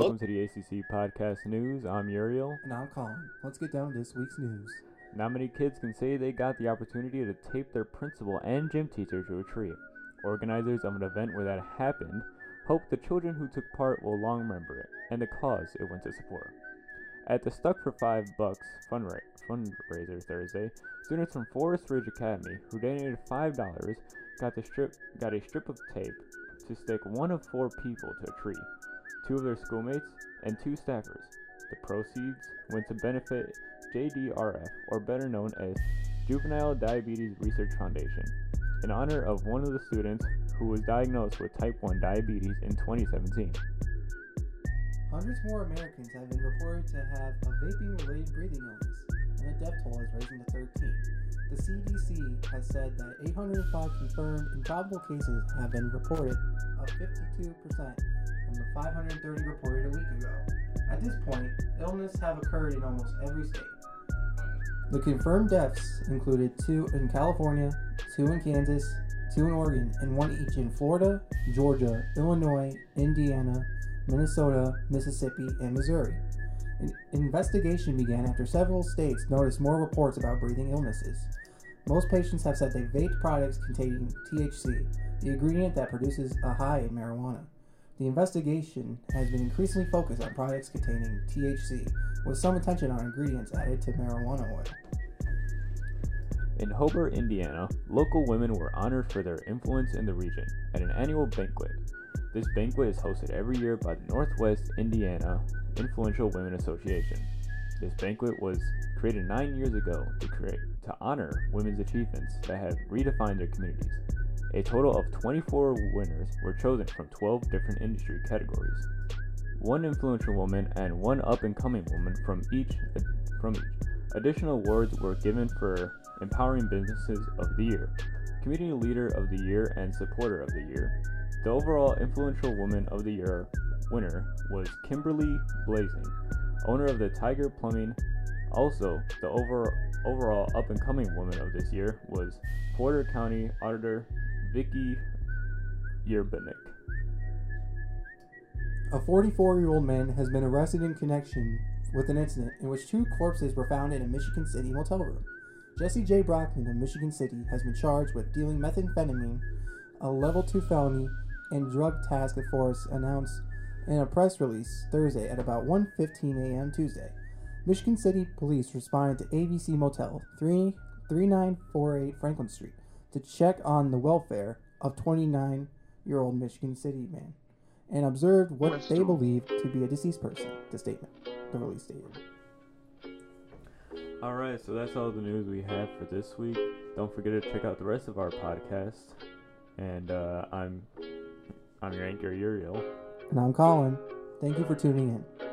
Welcome to the ACC Podcast News. I'm Uriel. And I'm Colin. Let's get down to this week's news. Not many kids can say they got the opportunity to tape their principal and gym teacher to a tree. Organizers of an event where that happened hope the children who took part will long remember it and the cause it went to support. At the Stuck for Five Bucks funra- fundraiser Thursday, students from Forest Ridge Academy who donated five dollars got the strip got a strip of tape to stick one of four people to a tree, two of their schoolmates and two staffers. The proceeds went to benefit JDRF, or better known as Juvenile Diabetes Research Foundation, in honor of one of the students who was diagnosed with type 1 diabetes in 2017. Hundreds more Americans have been reported to have a vaping related breathing illness, and the death toll has risen to 13. The CDC has said that 805 confirmed and probable cases have been reported, up 52% from the 530 reported a week ago. At this point, illness have occurred in almost every state. The confirmed deaths included two in California, two in Kansas, two in Oregon, and one each in Florida, Georgia, Illinois, Indiana, Minnesota, Mississippi, and Missouri. An investigation began after several states noticed more reports about breathing illnesses. Most patients have said they vaped products containing THC, the ingredient that produces a high in marijuana. The investigation has been increasingly focused on products containing THC, with some attention on ingredients added to marijuana oil. In Hobart, Indiana, local women were honored for their influence in the region at an annual banquet. This banquet is hosted every year by the Northwest Indiana Influential Women Association. This banquet was created nine years ago to create to honor women's achievements that have redefined their communities. A total of 24 winners were chosen from 12 different industry categories. One influential woman and one up-and-coming woman from each from each. Additional awards were given for empowering businesses of the year, community leader of the year, and supporter of the year. The overall influential woman of the year winner was Kimberly Blazing, owner of the Tiger Plumbing. Also, the over, overall up and coming woman of this year was Porter County Auditor Vicki Urbanik. A 44 year old man has been arrested in connection with an incident in which two corpses were found in a Michigan City motel room. Jesse J. Brockman of Michigan City has been charged with dealing methamphetamine, a level 2 felony, and drug task force announced in a press release Thursday at about 1:15 a.m. Tuesday. Michigan City Police responded to ABC Motel 3, 3948 Franklin Street to check on the welfare of 29-year-old Michigan City man and observed what they believed to be a deceased person. The statement, the release stated. All right, so that's all the news we have for this week. Don't forget to check out the rest of our podcast. And uh, I'm I'm your anchor Uriel. And I'm Colin. Thank you for tuning in.